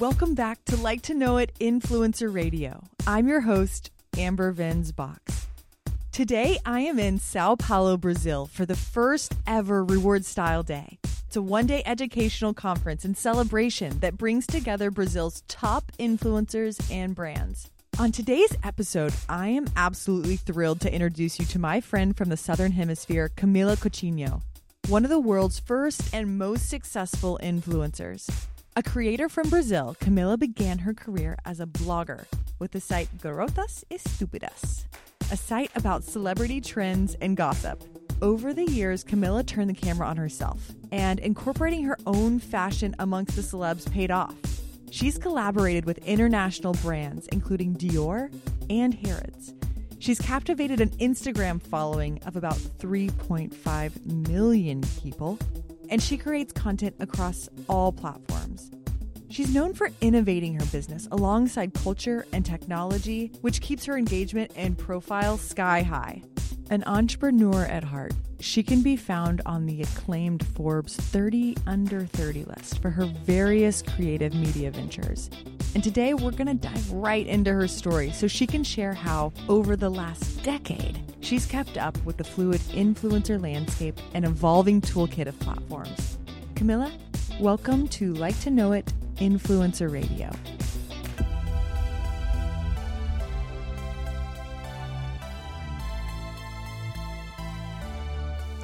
Welcome back to Like to Know It Influencer Radio. I'm your host, Amber Venz Box. Today, I am in Sao Paulo, Brazil for the first ever rewardStyle Day. It's a one day educational conference and celebration that brings together Brazil's top influencers and brands. On today's episode, I am absolutely thrilled to introduce you to my friend from the Southern Hemisphere, Camila Coutinho, one of the world's first and most successful influencers. A creator from Brazil, Camila began her career as a blogger with the site Garotas Estúpidas, a site about celebrity trends and gossip. Over the years, Camila turned the camera on herself, and incorporating her own fashion amongst the celebs paid off. She's collaborated with international brands, including Dior and Harrods. She's captivated an Instagram following of about 3.5 million people and she creates content across all platforms. She's known for innovating her business alongside culture and technology, which keeps her engagement and profile sky high. An entrepreneur at heart, she can be found on the acclaimed Forbes 30 Under 30 list for her various creative media ventures. And today we're going to dive right into her story so she can share how, over the last decade, she's kept up with the fluid influencer landscape and evolving toolkit of platforms. Camila, welcome to Like to Know It Influencer Radio.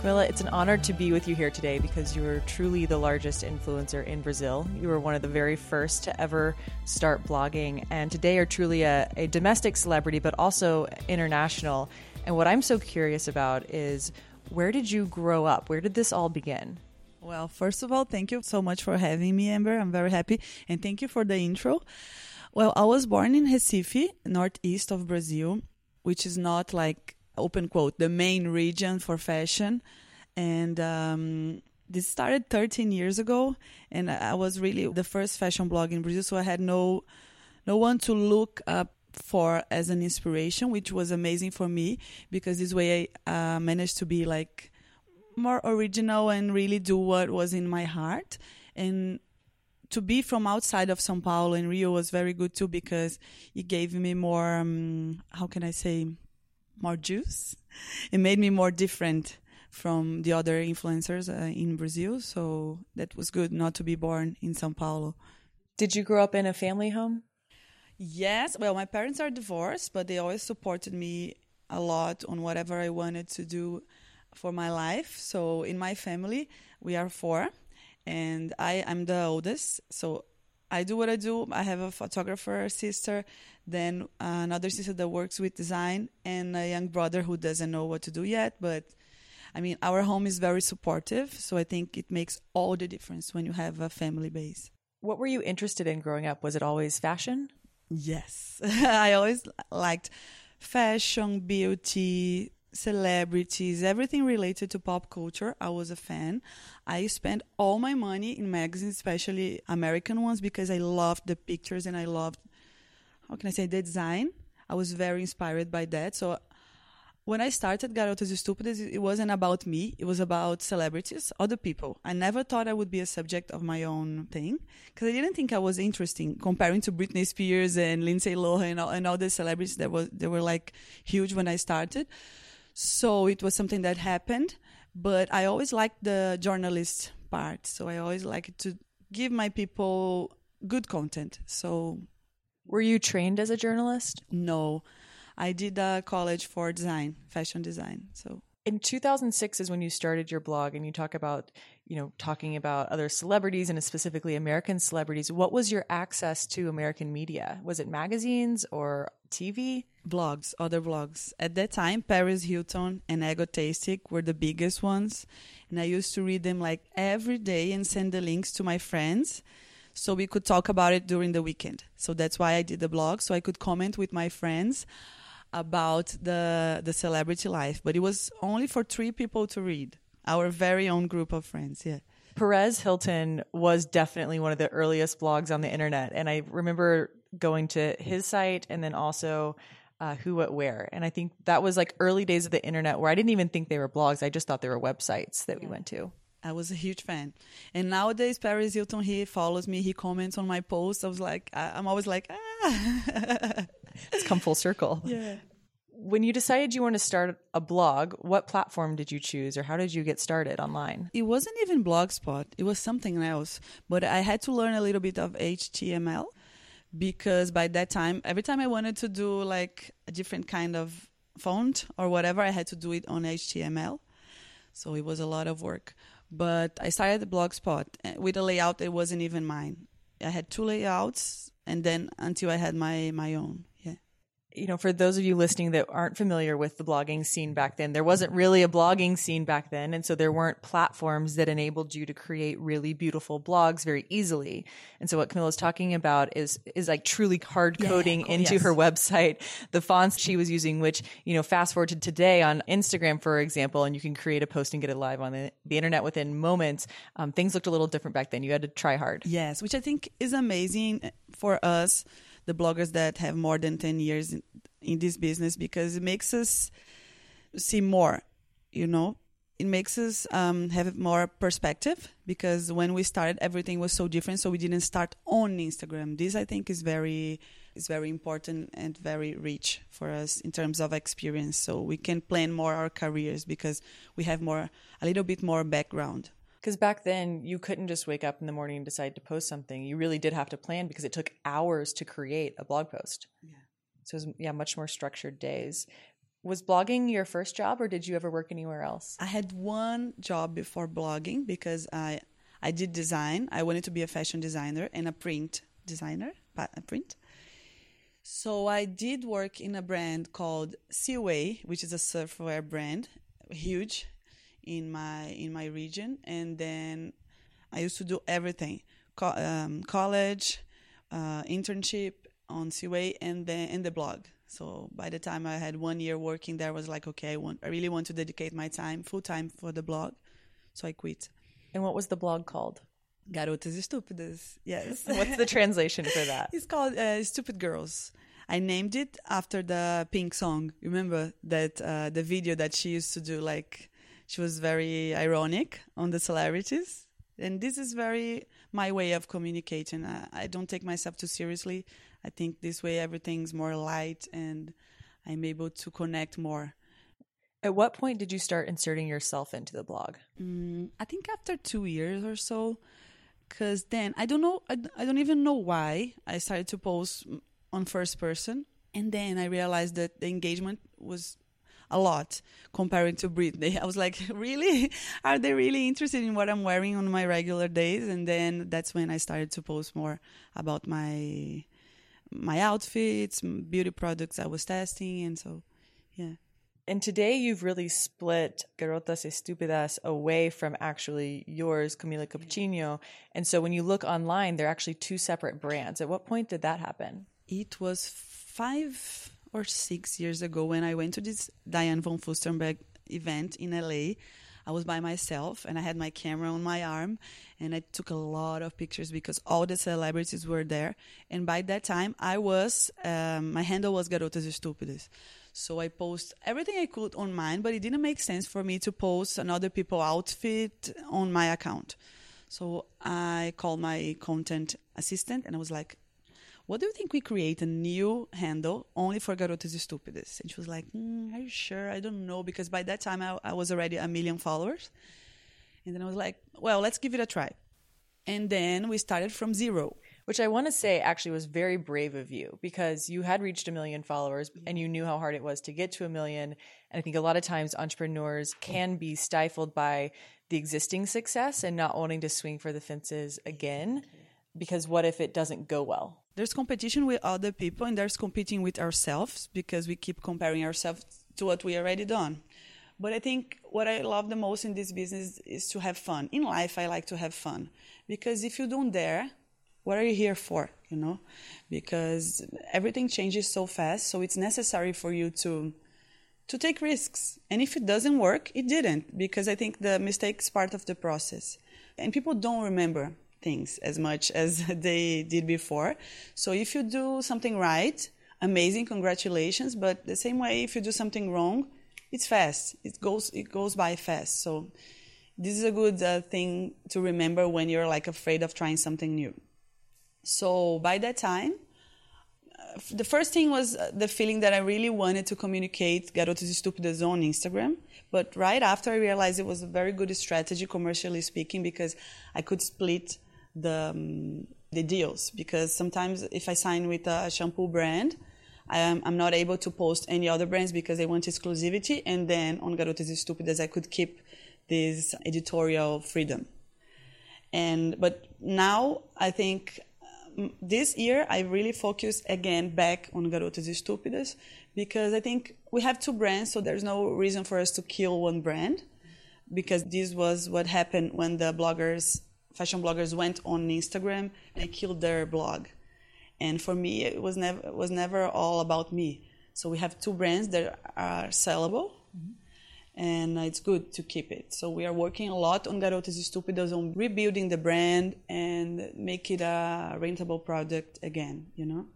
Camila, it's an honor to be with you here today because you are truly the largest influencer in Brazil. You were one of the very first to ever start blogging, and today are truly a, a domestic celebrity, but also international. And what I'm so curious about is where did you grow up? Where did this all begin? Well, first of all, thank you so much for having me, Amber. I'm very happy. And thank you for the intro. Well, I was born in Recife, northeast of Brazil, which is not like, open quote, the main region for fashion. And um, this started 13 years ago. And I was really the first fashion blog in Brazil. So I had no, no one to look up for as an inspiration, which was amazing for me because this way I uh, managed to be like more original and really do what was in my heart. And to be from outside of Sao Paulo and Rio was very good too because it gave me more, um, how can I say, more juice. It made me more different from the other influencers uh, in Brazil. So that was good not to be born in Sao Paulo. Did you grow up in a family home? Yes. Well, my parents are divorced, but they always supported me a lot on whatever I wanted to do for my life. So in my family, we are four, and I am the oldest. So I do what I do. I have a photographer sister, then another sister that works with design, and a young brother who doesn't know what to do yet. But I mean, our home is very supportive. So I think it makes all the difference when you have a family base. What were you interested in growing up? Was it always fashion? Yes. I always liked fashion, beauty, celebrities, everything related to pop culture. I was a fan. I spent all my money in magazines, especially American ones, because I loved the pictures and I loved, how can I say, the design. I was very inspired by that. So when I started Garotas Estúpidas, it wasn't about me. It was about celebrities, other people. I never thought I would be a subject of my own thing because I didn't think I was interesting comparing to Britney Spears and Lindsay Lohan and all, and all the celebrities that was they were like huge when I started. So it was something that happened, but I always liked the journalist part. So I always liked to give my people good content. So were you trained as a journalist? No. I did a college for design, fashion design. So in 2006 is when you started your blog and you talk about, you know, talking about other celebrities and specifically American celebrities. What was your access to American media? Was it magazines or TV? Blogs, other blogs. At that time, Perez Hilton and Egotastic were the biggest ones. And I used to read them like every day and send the links to my friends so we could talk about it during the weekend. So that's why I did the blog, so I could comment with my friends about the the celebrity life, but it was only for three people to read. Our very own group of friends. Yeah. Perez Hilton was definitely one of the earliest blogs on the internet, and I remember going to his site and then also uh, Who What Wear and I think that was like early days of the internet where I didn't even think they were blogs. I just thought they were websites that we went to. I was a huge fan. And nowadays, Perez Hilton, he follows me, he comments on my posts. I was like, I, am always like, ah. it's come full circle. Yeah. When you decided you want to start a blog, what platform did you choose or how did you get started online? It wasn't even Blogspot, it was something else. But I had to learn a little bit of HTML because by that time, every time I wanted to do like a different kind of font or whatever, I had to do it on HTML. So it was a lot of work. But I started the Blogspot. With a layout that wasn't even mine. I had two layouts, and then until I had my my own you know, for those of you listening that aren't familiar with the blogging scene back then, there wasn't really a blogging scene back then. And so there weren't platforms that enabled you to create really beautiful blogs very easily. And so what Camila Camila's talking about is, is like truly hard coding yeah, cool, into yes. her website, the fonts she was using, which, you know, fast forward to today on Instagram, for example, and you can create a post and get it live on the, the internet within moments. Um, things looked a little different back then. You had to try hard. Yes, which I think is amazing for us the bloggers that have more than 10 years in, in this business because it makes us see more, you know, it makes us um, have more perspective because when we started everything was so different so we didn't start on instagram. This i think is very is very important and very rich for us in terms of experience. So we can plan more our careers because we have more a little bit more background because back then you couldn't just wake up in the morning and decide to post something. You really did have to plan because it took hours to create a blog post. Yeah. So it was yeah, much more structured days. Was blogging your first job or did you ever work anywhere else? I had one job before blogging because I I did design. I wanted to be a fashion designer and a print designer, a print. So I did work in a brand called Seaway, which is a surfwear brand, huge in my in my region, and then I used to do everything: Co- um, college, uh, internship on Seaway, and then and the blog. So by the time I had one year working there, I was like, okay, I want, I really want to dedicate my time full time for the blog, so I quit. And what was the blog called? Garotas Estúpidas. Yes. What's the translation for that? It's called uh, Stupid Girls. I named it after the Pink song. Remember that uh, the video that she used to do, like she was very ironic on the celebrities. And this is very my way of communicating. I, I don't take myself too seriously. I think this way everything's more light and I'm able to connect more. At what point did you start inserting yourself into the blog? Mm, I think after two years or so, because then I don't know, I, I don't even know why I started to post on first person, and then I realized that the engagement was a lot comparing to Britney. I was like, really? Are they really interested in what I'm wearing on my regular days? And then that's when I started to post more about my my outfits, beauty products I was testing, and so yeah. And today you've really split Garotas Estúpidas away from actually yours, Camila Coutinho. And so when you look online, they're actually two separate brands. At what point did that happen? It was five or six years ago when I went to this Diane von Furstenberg event in LA. I was by myself and I had my camera on my arm and I took a lot of pictures because all the celebrities were there. And by that time, I was, um, my handle was Garotas Estúpidas. So I post everything I could on mine, but it didn't make sense for me to post another people outfit on my account. So I called my content assistant and I was like, what do you think we create a new handle only for Garotas Estúpidas? And she was like, mm, are you sure? I don't know. Because by that time I, I was already a million followers. And then I was like, well, let's give it a try. And then we started from zero. Which I want to say actually was very brave of you because you had reached a million followers and you knew how hard it was to get to a million. And I think a lot of times entrepreneurs can be stifled by the existing success and not wanting to swing for the fences again because what if it doesn't go well? There's competition with other people and there's competing with ourselves because we keep comparing ourselves to what we already done. But i think what i love the most in this business is to have fun. In life i like to have fun because if you don't dare what are you here for you know? Because everything changes so fast so it's necessary for you to to take risks. And if it doesn't work it didn't because i think the mistake is part of the process. And people don't remember things as much as they did before. So if you do something right, amazing, congratulations. But the same way, if you do something wrong, it's fast. It goes it goes by fast. So this is a good uh, thing to remember when you're like afraid of trying something new. So by that time, uh, the first thing was uh, the feeling that I really wanted to communicate Garotas Estúpidas on Instagram. But right after, I realized it was a very good strategy, commercially speaking, because I could split the um, the deals. Because sometimes if I sign with a shampoo brand, I am, I'm not able to post any other brands because they want exclusivity. And then on Garotas Estúpidas, I could keep this editorial freedom. And but now I think um, this year I really focus again back on Garotas Estúpidas because I think we have two brands, so there's no reason for us to kill one brand because this was what happened when the bloggers, fashion bloggers, went on Instagram. They killed their blog, and for me, it was never it was never all about me. So we have two brands that are sellable. Mm-hmm and it's good to keep it. So we are working a lot on Garotas Estúpidas on rebuilding the brand and make it a rentable product again, you know?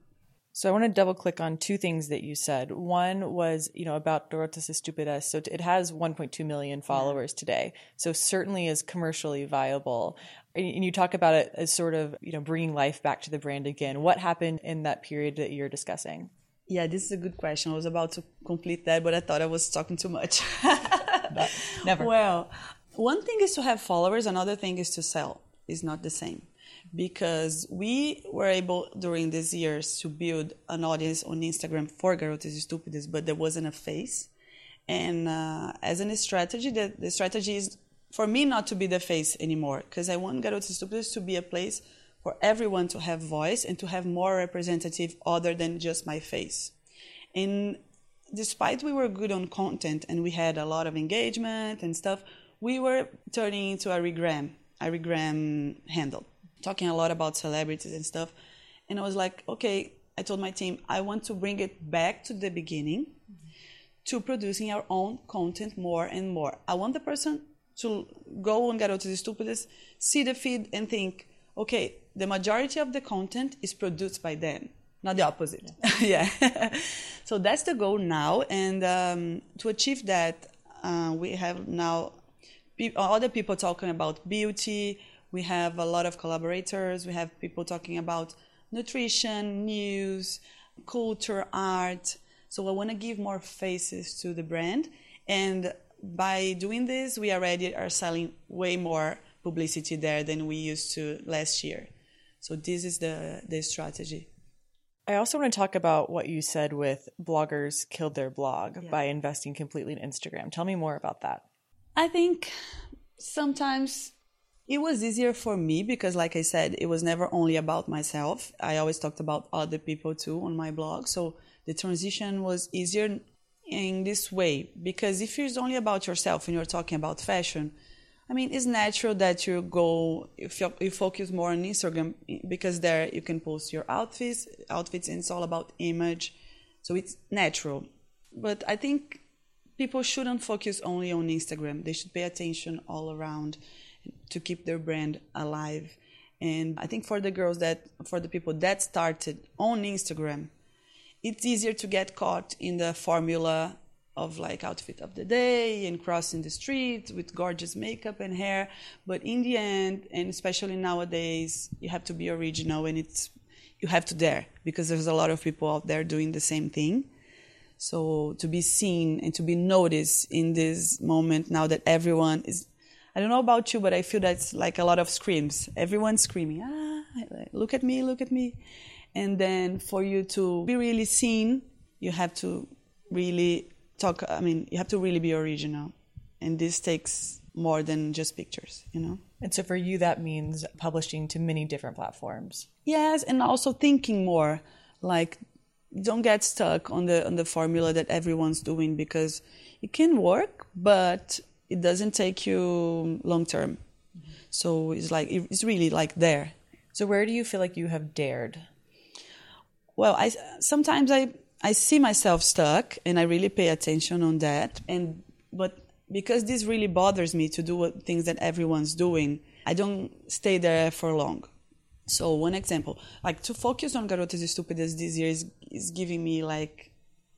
So I want to double click on two things that you said. One was, you know, about Garotas Estúpidas. So it has 1.2 million followers yeah. today. So certainly is commercially viable. And you talk about it as sort of, you know, bringing life back to the brand again. What happened in that period that you're discussing? Yeah, this is a good question. I was about to complete that, but I thought I was talking too much. Never. Well, one thing is to have followers, another thing is to sell. It's not the same. Because we were able during these years to build an audience on Instagram for Garotas Estúpidas, but there wasn't a face. And uh, as a strategy, the, the strategy is for me not to be the face anymore, because I want Garotas Estúpidas to be a place for everyone to have voice and to have more representative other than just my face. And despite we were good on content and we had a lot of engagement and stuff, we were turning into a regram, a regram handle, talking a lot about celebrities and stuff. And I was like, okay, I told my team, I want to bring it back to the beginning to producing our own content more and more. I want the person to go on Garotas Estúpidas, see the feed and think, okay, the majority of the content is produced by them, not the opposite. yeah. so that's the goal now. And um, to achieve that, uh, we have now pe- other people talking about beauty. We have a lot of collaborators. We have people talking about nutrition, news, culture, art. So I want to give more faces to the brand. And by doing this, we already are selling way more publicity there than we used to last year. So this is the the strategy. I also want to talk about what you said with bloggers killed their blog yeah. by investing completely in Instagram. Tell me more about that. I think sometimes it was easier for me because like I said, it was never only about myself. I always talked about other people too on my blog. So the transition was easier in this way because if it's only about yourself and you're talking about fashion, I mean, it's natural that you go if you, focus more on Instagram because there you can post your outfits, outfits, and it's all about image, so it's natural. But I think people shouldn't focus only on Instagram. They should pay attention all around to keep their brand alive. And I think for the girls that, for the people that started on Instagram, it's easier to get caught in the formula of like outfit of the day and crossing the street with gorgeous makeup and hair. But in the end and especially nowadays you have to be original and it's you have to dare because there's a lot of people out there doing the same thing. So to be seen and to be noticed in this moment now that everyone is i don't know about you but i feel that's like a lot of screams. Everyone's screaming ah look at me look at me and then for you to be really seen you have to really talk i mean you have to really be original. And this takes more than just pictures you know? And so for you that means publishing to many different platforms. Yes and also thinking more. Like don't get stuck on the on the formula that everyone's doing because it can work but it doesn't take you long term. Mm-hmm. so it's like it's really like there. So where do you feel like you have dared well i sometimes i I see myself stuck and I really pay attention on that. And but because this really bothers me to do things that everyone's doing, I don't stay there for long. So one example, like to focus on Garotas Estúpidas this year is, is giving me like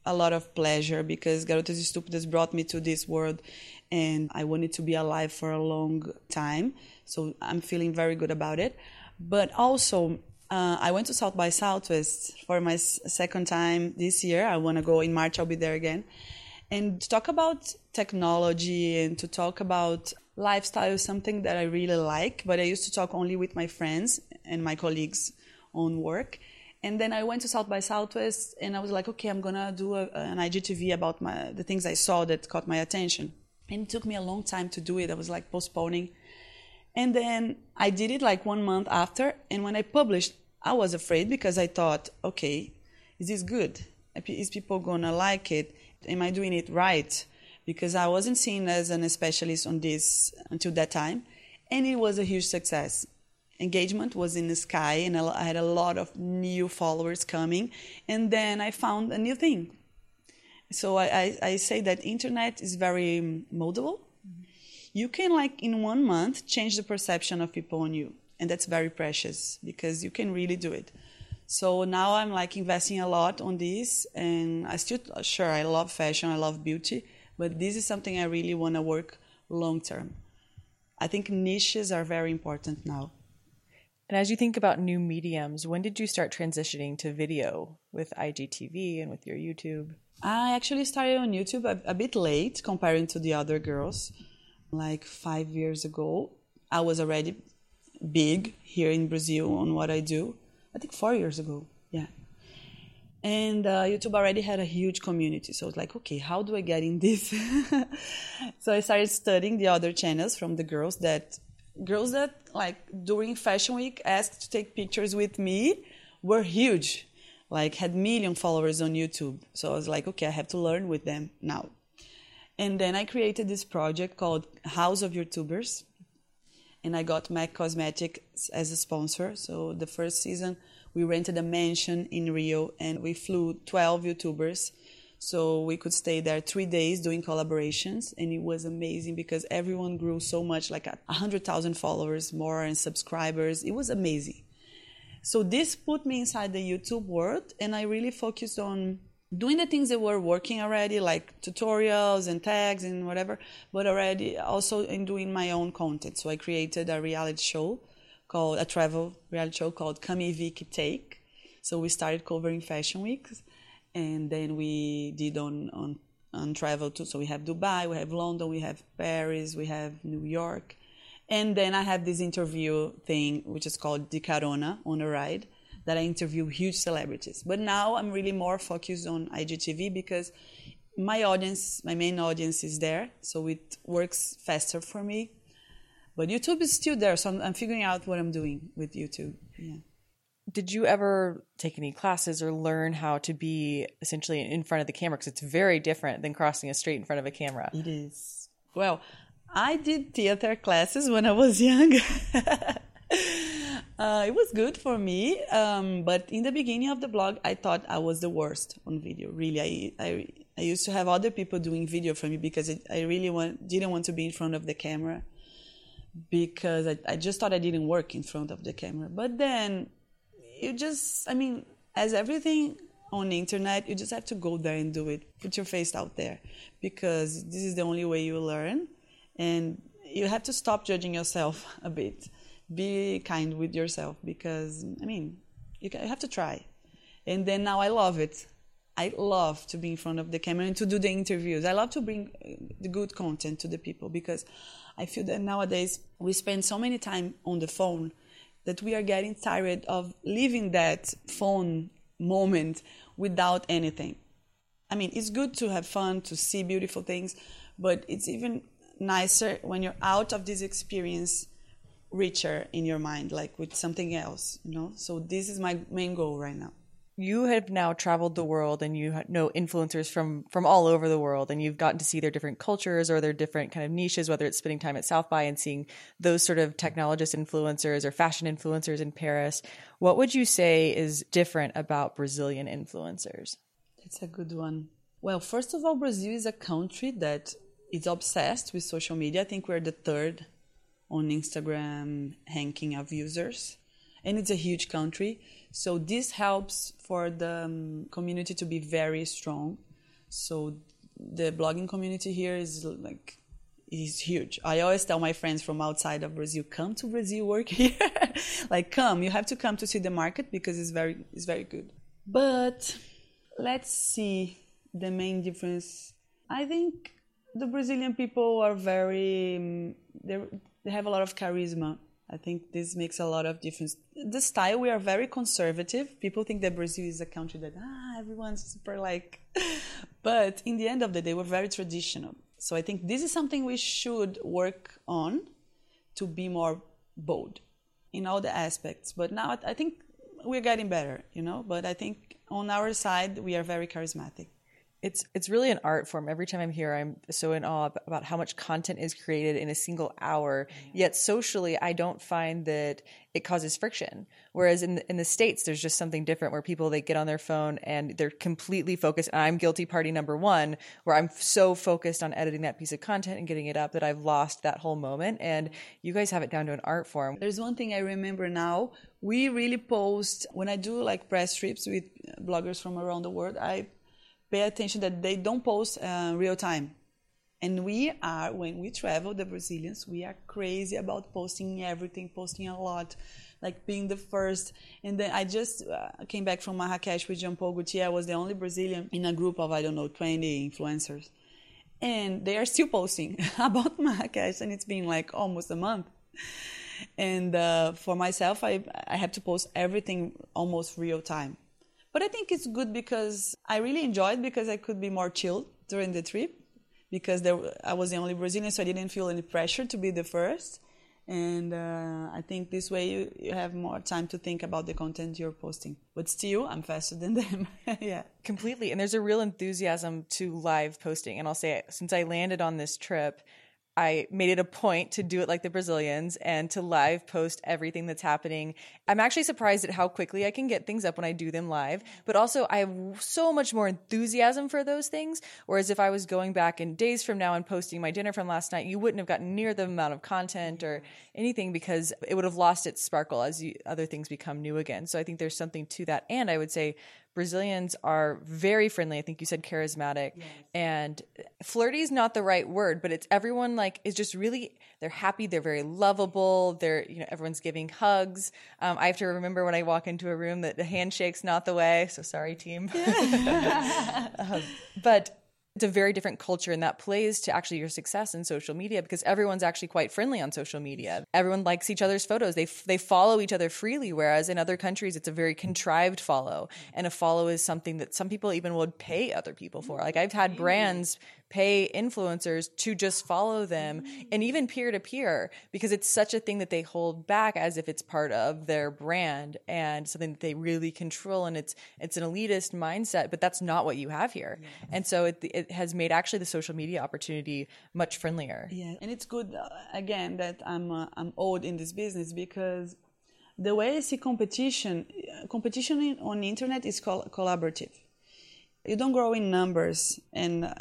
a lot of pleasure because Garotas Estúpidas brought me to this world and I wanted to be alive for a long time. So I'm feeling very good about it. But also, uh, I went to South by Southwest for my second time this year. I want to go in March. I'll be there again, and to talk about technology and to talk about lifestyle is something that I really like. But I used to talk only with my friends and my colleagues on work. And then I went to South by Southwest, and I was like, okay, I'm gonna do a, an IGTV about my, the things I saw that caught my attention. And it took me a long time to do it. I was like postponing. And then I did it like one month after. And when I published, I was afraid because I thought, okay, is this good? Is people gonna like it? Am I doing it right? Because I wasn't seen as an specialist on this until that time. And it was a huge success. Engagement was in the sky, and I had a lot of new followers coming. And then I found a new thing. So I, I, I say that internet is very moldable. Mm-hmm. You can, like, in one month, change the perception of people on you and that's very precious because you can really do it. So now i'm like investing a lot on this and i still sure i love fashion i love beauty but this is something i really want to work long term. I think niches are very important now. And as you think about new mediums when did you start transitioning to video with igtv and with your youtube? I actually started on youtube a, a bit late comparing to the other girls. Like five years ago i was already big here in Brazil on what I do. I think four years ago, yeah. And uh, YouTube already had a huge community, so I was like, okay, how do I get in this? so I started studying the other channels from the girls that girls that like during Fashion Week asked to take pictures with me were huge, like had million followers on YouTube. So I was like, okay, I have to learn with them now. And then I created this project called House of YouTubers and I got MAC Cosmetics as a sponsor. So the first season, we rented a mansion in Rio and we flew 12 YouTubers. So we could stay there three days doing collaborations, and it was amazing because everyone grew so much, like 100,000 followers more and subscribers. It was amazing. So this put me inside the YouTube world, and I really focused on doing the things that were working already, like tutorials and tags and whatever, but already also in doing my own content. So I created a reality show called a travel reality show called Kami Vicky Take. So we started covering fashion weeks, and then we did on on on travel too. So we have Dubai, we have London, we have Paris, we have New York, and then I have this interview thing which is called De Carona on a ride that I interview huge celebrities. But now I'm really more focused on IGTV because my audience, my main audience is there, so it works faster for me. But YouTube is still there, so I'm, I'm figuring out what I'm doing with YouTube. Yeah. Did you ever take any classes or learn how to be essentially in front of the camera? Because it's very different than crossing a street in front of a camera. It is. Well, I did theater classes when I was young. Uh, it was good for me, um, but in the beginning of the blog, I thought I was the worst on video. Really, I, I, I used to have other people doing video for me because it, I really want, didn't want to be in front of the camera because I, I just thought I didn't work in front of the camera. But then you just, I mean, as everything on the internet, you just have to go there and do it. Put your face out there because this is the only way you learn. And you have to stop judging yourself a bit be kind with yourself because I mean you, have to try. And then now I love it. I love to be in front of the camera and to do the interviews. I love to bring uh, the good content to the people because I feel that nowadays we spend so many time on the phone that we are getting tired of living that phone moment without anything. I mean, it's good to have fun, to see beautiful things, but it's even nicer when you're out of this experience richer in your mind, like with something else, you know? So this is my main goal right now. You have now traveled the world and you know influencers from from all over the world and you've gotten to see their different cultures or their different kind of niches whether it's spending time at South by and seeing those sort of technologist influencers or fashion influencers in Paris. What would you say is different about Brazilian influencers? That's a good one. Well, first of all, Brazil is a country that is obsessed with social media. I think we're the third on Instagram ranking of users. And it's a huge country. So this helps for the um, community to be very strong. So the blogging community here is like is huge. I always tell my friends from outside of Brazil, come to Brazil, work here. like come, you have to come to see the market because it's very it's very good. But let's see the main difference. I think the Brazilian people are very um, they have a lot of charisma. I think this makes a lot of difference. The style we are very conservative. People think that Brazil is a country that ah everyone's super like, but in the end of the day, we're very traditional. So I think this is something we should work on to be more bold in all the aspects. But now I think we're getting better, you know. But I think on our side we are very charismatic it's it's really an art form. Every time I'm here, I'm so in awe about how much content is created in a single hour. Mm-hmm. Yet socially, I don't find that it causes friction. Whereas in the, in the states, there's just something different where people they get on their phone and they're completely focused. And I'm guilty party number one, where I'm so focused on editing that piece of content and getting it up that I've lost that whole moment. And you guys have it down to an art form. There's one thing I remember now. We really post when I do like press trips with bloggers from around the world. I pay attention that they don't post uh, real time. And we are, when we travel, the Brazilians, we are crazy about posting everything, posting a lot, like being the first. And then I just uh, came back from Marrakesh with Jean Paul Gaultier. I was the only Brazilian in a group of, I don't know, 20 influencers. And they are still posting about Marrakesh, and it's been like almost a month. And uh, for myself, I, I have to post everything almost real time. But I think it's good because I really enjoyed because I could be more chilled during the trip because there, I was the only Brazilian, so I didn't feel any pressure to be the first. And uh, I think this way you, you have more time to think about the content you're posting. But still, I'm faster than them. yeah. Completely. And there's a real enthusiasm to live posting. And I'll say, it, since I landed on this trip, I made it a point to do it like the Brazilians and to live post everything that's happening. I'm actually surprised at how quickly I can get things up when I do them live, but also I have so much more enthusiasm for those things. Whereas if I was going back in days from now and posting my dinner from last night, you wouldn't have gotten near the amount of content or anything because it would have lost its sparkle as you, other things become new again. So I think there's something to that. And I would say Brazilians are very friendly. I think you said charismatic yes. and flirty is not the right word, but it's everyone like is just really they're happy. They're very lovable. They're you know everyone's giving hugs. Um, I have to remember when I walk into a room that the handshake's not the way. So sorry, team. um, but it's a very different culture and that plays to actually your success in social media because everyone's actually quite friendly on social media. Everyone likes each other's photos. They they follow each other freely whereas in other countries it's a very contrived follow and a follow is something that some people even would pay other people for. Like i've had brands pay influencers to just follow them and even peer to peer because it's such a thing that they hold back as if it's part of their brand and something that they really control and it's it's an elitist mindset but that's not what you have here. Yeah. and so it, it has made actually the social media opportunity much friendlier. Yeah and it's good uh, again that I'm uh, I'm old in this business because the way I see competition competition on the internet is col- collaborative. You don't grow in numbers and uh,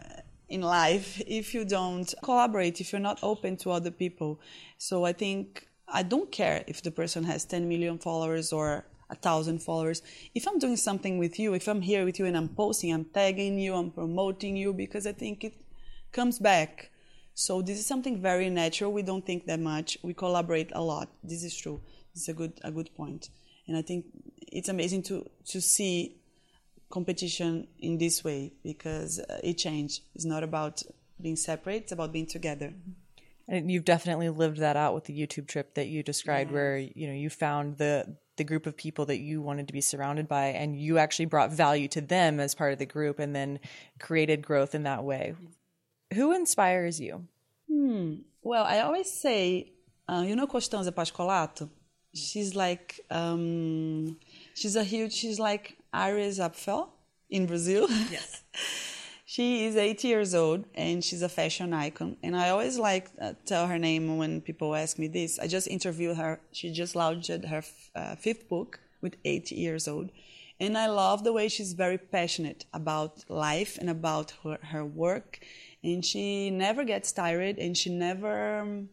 in life if you don't collaborate, if you're not open to other people. So I think I don't care if the person has 10 million followers or a thousand followers. If I'm doing something with you, if I'm here with you and I'm posting, I'm tagging you, I'm promoting you because I think it comes back. So this is something very natural. We don't think that much. We collaborate a lot. This is true. It's a good a good point. And I think it's amazing to to see competition in this way because uh, it changed. It's not about being separate; it's about being together. And you've definitely lived that out with the YouTube trip that you described, where you know you found the the group of people that you wanted to be surrounded by, and you actually brought value to them as part of the group, and then created growth in that way. Who inspires you? Hmm. Well, I always say, uh, you know, Costanza Pascolato. She's like, um, she's a huge. She's like Iris Apfel in Brazil. Yes. she is 80 years old and she's a fashion icon. And I always like uh, tell her name when people ask me this. I just interviewed her. She just launched her uh, fifth book with 80 years old. And I love the way she's very passionate about life and about her, her work. And she never gets tired and she never, um,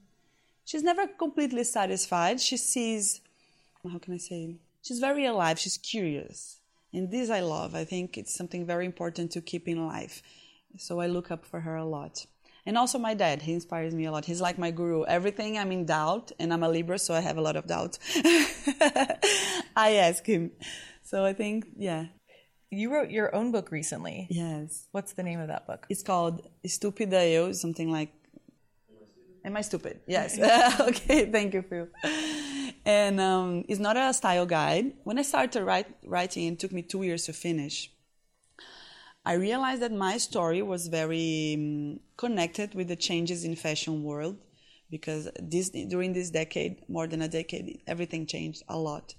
she's never completely satisfied. She sees, how can I say, she's very alive. She's curious and this I love. I think it's something very important to keep in life. So I look up for her a lot. And also my dad, he inspires me a lot. He's like my guru. Everything I'm in doubt, and I'm a Libra, so I have a lot of doubt. I ask him. So I think, yeah. You wrote your own book recently. Yes. What's the name of that book? It's called Estúpida Eu, something like. Am I stupid? Yes. okay, thank you, Phil. And um, it's not a style guide. When I started write, writing, it took me two years to finish. I realized that my story was very um, connected with the changes in fashion world because this during this decade, more than a decade, everything changed a lot.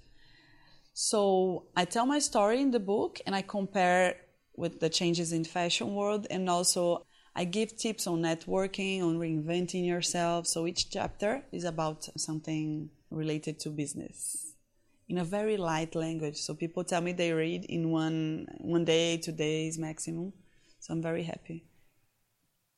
So I tell my story in the book and I compare with the changes in fashion world and also I give tips on networking, on reinventing yourself. So each chapter is about something related to business in a very light language. So people tell me they read in one one day, two days maximum. So I'm very happy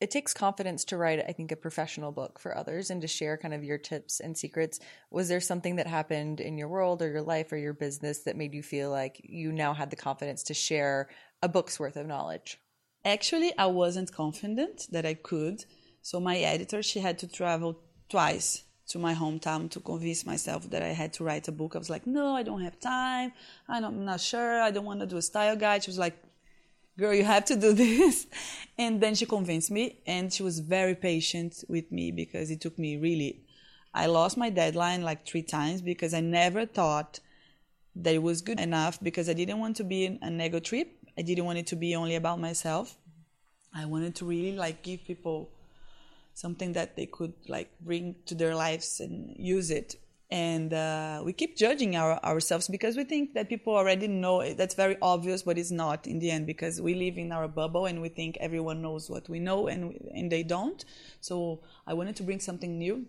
it takes confidence to write i think a professional book for others and to share kind of your tips and secrets was there something that happened in your world or your life or your business that made you feel like you now had the confidence to share a book's worth of knowledge actually i wasn't confident that i could so my editor she had to travel twice to my hometown to convince myself that I had to write a book. I was like, no, I don't have time. I'm not sure. I don't want to do a style guide. She was like, girl, you have to do this. And then she convinced me, and she was very patient with me because it took me really. I lost my deadline like three times because I never thought that it was good enough because I didn't want to be an ego trip. I didn't want it to be only about myself. I wanted to really like give people something that they could like bring to their lives and use it. And uh, we keep judging our, ourselves because we think that people already know that's very obvious but it's not in the end because we live in our bubble and we think everyone knows what we know and and they don't. So i wanted to bring something new.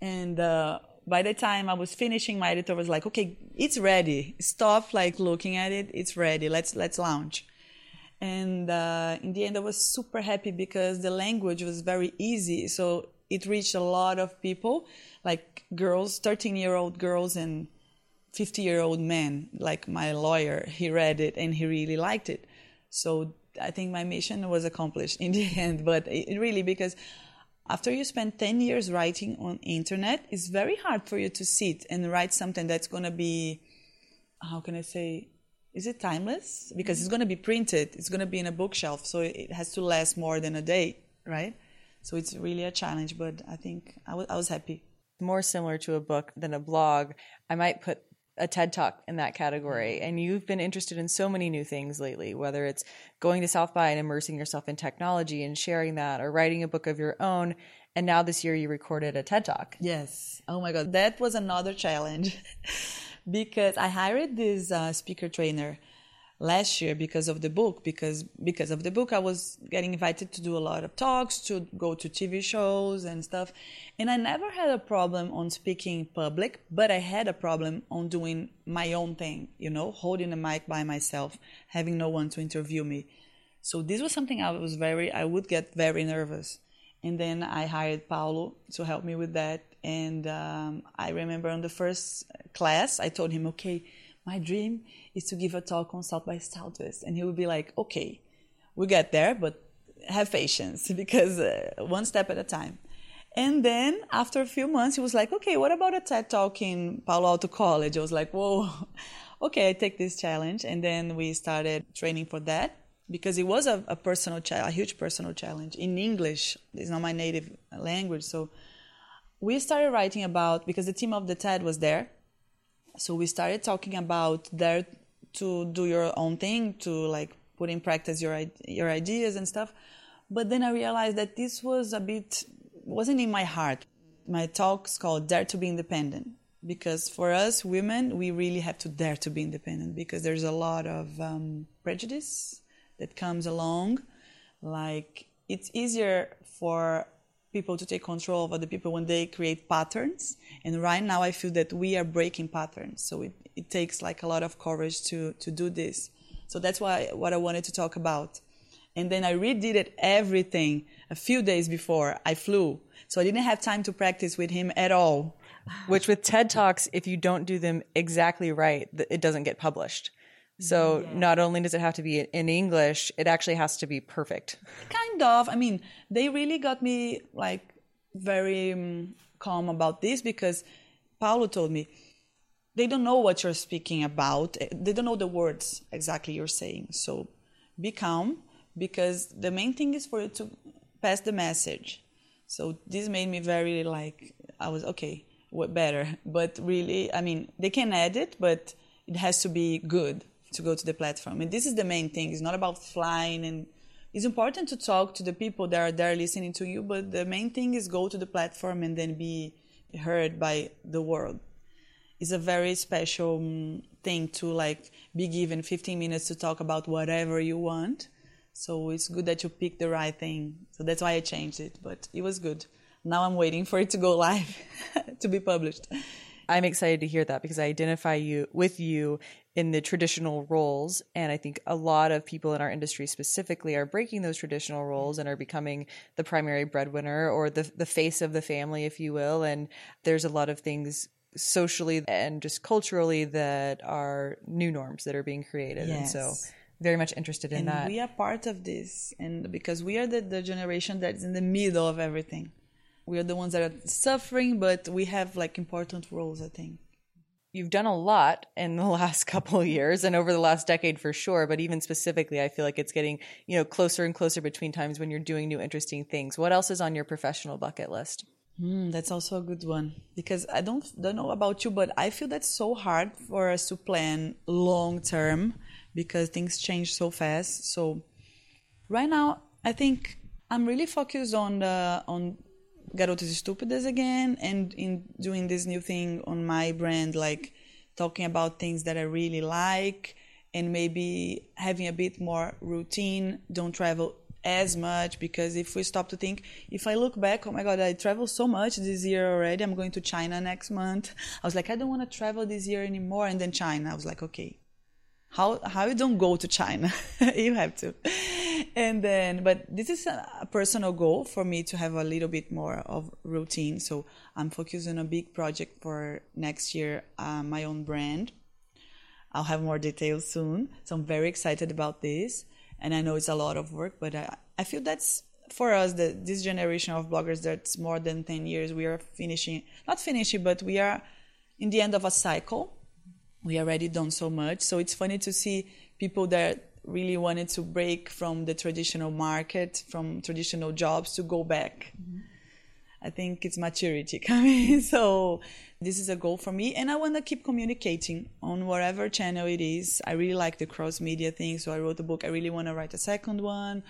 And uh, by the time i was finishing my editor was like okay it's ready. Stop like looking at it. It's ready. Let's let's launch and uh, in the end i was super happy because the language was very easy so it reached a lot of people like girls, 13 year old girls and 50 year old men, like my lawyer. He read it and he really liked it. So I think my mission was accomplished in the end. But it really, because after you spend 10 years writing on internet, it's very hard for you to sit and write something that's going to be, how can I say, is it timeless? Because it's going to be printed, it's going to be in a bookshelf, so it has to last more than a day, right? So it's really a challenge, but I think I, w- I was happy more similar to a book than a blog, I might put a TED Talk in that category. Mm-hmm. And you've been interested in so many new things lately, whether it's going to South by and immersing yourself in technology and sharing that, or writing a book of your own. And now this year you recorded a TED Talk. Yes. Oh my God. That was another challenge because I hired this uh, speaker trainer last year because of the book because because of the book I was getting invited to do a lot of talks to go to TV shows and stuff. And I never had a problem on speaking in public but I had a problem on doing my own thing you know holding a mic by myself having no one to interview me. So this was something I was very I would get very nervous. And then I hired Paulo to help me with that and um, I remember on the first class I told him okay my dream is to give a talk on South by Southwest. And he would be like, okay, we get there, but have patience because uh, one step at a time. And then after a few months, he was like, okay, what about a TED talk in Palo Alto College? I was like, whoa, okay, I take this challenge. And then we started training for that because it was a, a personal, cha- a huge personal challenge in English. It's not my native language. So we started writing about, because the team of the TED was there. So we started talking about their to do your own thing, to like put in practice your your ideas and stuff. But then I realized that this was a bit wasn't in my heart. My talk's called Dare to be Independent because for us women, we really have to dare to be independent because there's a lot of um, prejudice that comes along. Like it's easier for people to take control of other people when they create patterns. And right now, I feel that we are breaking patterns. So it, it takes like a lot of courage to to do this. So that's why what I wanted to talk about. And then I redid it everything a few days before I flew. So I didn't have time to practice with him at all. Which with TED Talks, if you don't do them exactly right, it doesn't get published. So yeah. not only does it have to be in English, it actually has to be perfect. Kind of. I mean, they really got me like very um, calm about this because Paulo told me they don't know what you're speaking about. They don't know the words exactly you're saying. So be calm because the main thing is for you to pass the message. So this made me very like I was okay, what better. But really, I mean, they can edit, but it has to be good to go to the platform. And this is the main thing. It's not about flying and it's important to talk to the people that are there listening to you, but the main thing is go to the platform and then be heard by the world. It's a very special um, thing to like be given 15 minutes to talk about whatever you want. So it's good that you pick the right thing. So that's why I changed it, but it was good. Now I'm waiting for it to go live to be published. I'm excited to hear that because I identify you with you in the traditional roles. And I think a lot of people in our industry specifically are breaking those traditional roles and are becoming the primary breadwinner or the, the face of the family, if you will. And there's a lot of things socially and just culturally that are new norms that are being created. Yes. And so very much interested in and that. We are part of this and because we are the, the generation that's in the middle of everything. We are the ones that are suffering, but we have like important roles, I think. You've done a lot in the last couple of years and over the last decade for sure but even specifically i feel like it's getting you know closer and closer between times when you're doing new interesting things. What else is on your professional bucket list? Mm, that's also a good one because i don't don't know about you but i feel that's so hard for us to plan long term because things change so fast. So right now i think i'm really focused on the on Garotas Estúpidas again and in doing this new thing on my brand, like talking about things that I really like and maybe having a bit more routine, don't travel as much because if we stop to think, if I look back, oh my God, I travel so much this year already. I'm going to China next month. I was like, I don't want to travel this year anymore. And then China, I was like, okay, how how you don't go to China? you have to. And then, but this is a personal goal for me to have a little bit more of routine. So I'm focused on a big project for next year, uh, my own brand. I'll have more details soon. So I'm very excited about this. And I know it's a lot of work, but I, I feel that's for us, the, this generation of bloggers that's more than 10 years, we are finishing, not finishing, but we are in the end of a cycle we already done so much. So it's funny to see people that really wanted to break from the traditional market, from traditional jobs to go back. Mm-hmm. I think it's maturity coming. so this is a goal for me. And I want to keep communicating on whatever channel it is. I really like the cross media thing. So I wrote a book. I really want to write a second one.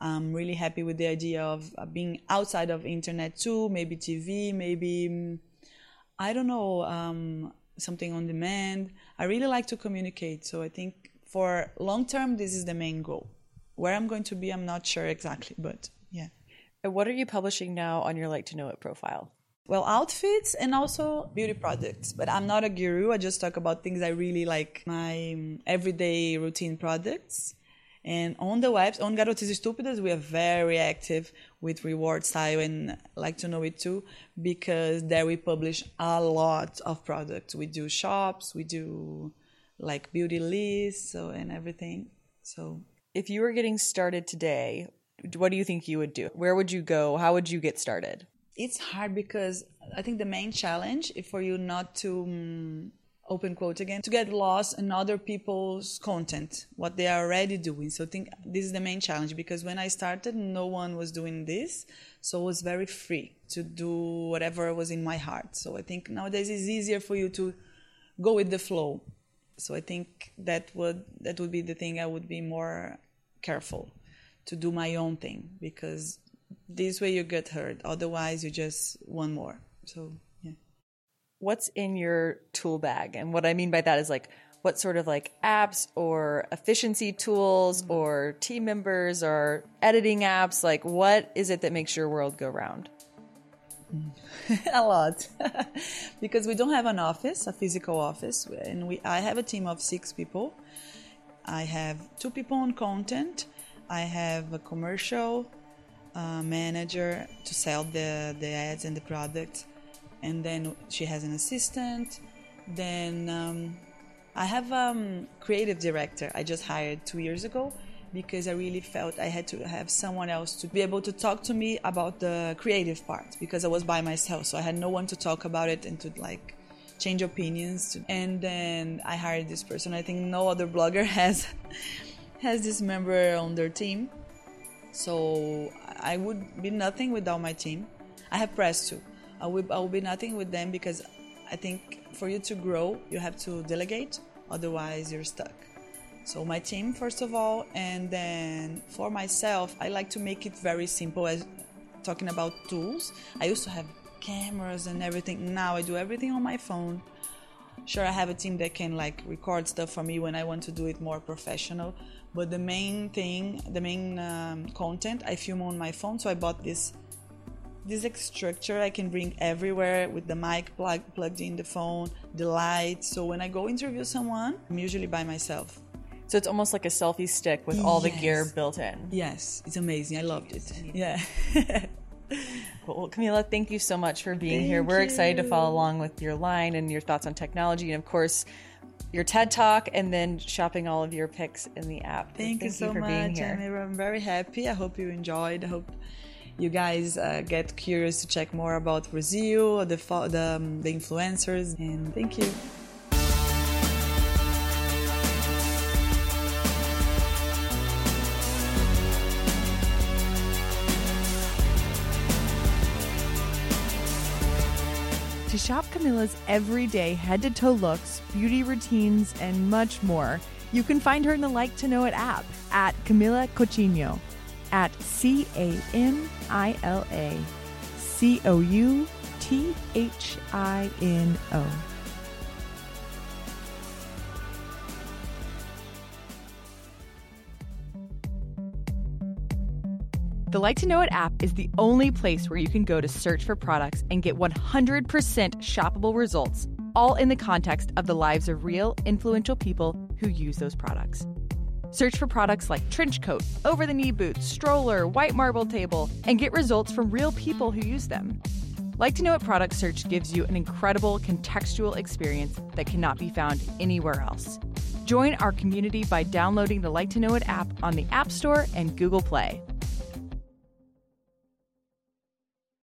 I'm really happy with the idea of being outside of internet too, maybe TV, maybe, mm, I don't know, um, something on demand. I really like to communicate. So I think for long term, this is the main goal. Where I'm going to be, I'm not sure exactly, but yeah. what are you publishing now on your Like to Know It profile? Well, outfits and also beauty products. But I'm not a guru. I just talk about things I really like, my um, everyday routine products. And on the webs, on Garotas Estúpidas, we are very active with rewardStyle and like to know it too, because there we publish a lot of products. We do shops, we do like beauty lists so, and everything. So, if you were getting started today, what do you think you would do? Where would you go? How would you get started? It's hard because I think the main challenge is for you not to um, open quote again, to get lost in other people's content, what they are already doing. So I think this is the main challenge because when I started, no one was doing this. So it was very free to do whatever was in my heart. So I think nowadays it's easier for you to go with the flow. So I think that would that would be the thing I would be more careful to do my own thing because this way you get hurt. Otherwise you just want more. So yeah. what's in your tool bag? And what I mean by that is like, what sort of like apps or efficiency tools mm-hmm. or team members or editing apps? Like, what is it that makes your world go round? a lot. Because we don't have an office a physical office and we i have a team of six people. I have two people on content. I have a commercial uh, manager to sell the the ads and the products and then she has an assistant. Then um, I have um creative director. I just hired two years ago because I really felt I had to have someone else to be able to talk to me about the creative part because I was by myself, so I had no one to talk about it and to like change opinions. And then I hired this person. I think no other blogger has has this member on their team. So I would be nothing without my team. I have press too. I will, I will be nothing with them because I think for you to grow, you have to delegate. Otherwise, you're stuck. So my team first of all, and then for myself, I like to make it very simple. As talking about tools, I used to have cameras and everything. Now I do everything on my phone. Sure, I have a team that can like record stuff for me when I want to do it more professional. But the main thing, the main um, content, I film on my phone. So I bought this this structure I can bring everywhere with the mic plug, plugged in the phone, the light. So when I go interview someone, I'm usually by myself. So it's almost like a selfie stick with all yes. the gear built in. Yes, it's amazing. I loved it. Yeah. cool. Well, Camila, thank you so much for being thank here. We're you. excited to follow along with your line and your thoughts on technology, and of course, your TED Talk, and then shopping all of your picks in the app. Thank, thank you so you for much, being here. I'm very happy. I hope you enjoyed. I hope you guys uh, get curious to check more about Brazil, the the, um, the influencers, and thank you. Shop Camila's everyday head to toe looks, beauty routines, and much more, you can find her in the Like to Know It app at Camila Coutinho at C A M I L A. C O U T H I N O. The Like to Know It app is the only place where you can go to search for products and get 100% shoppable results, all in the context of the lives of real, influential people who use those products. Search for products like trench coat, over the knee boots, stroller, white marble table, and get results from real people who use them. Like to Know It product search gives you an incredible contextual experience that cannot be found anywhere else. Join our community by downloading the Like to Know It app on the App Store and Google Play.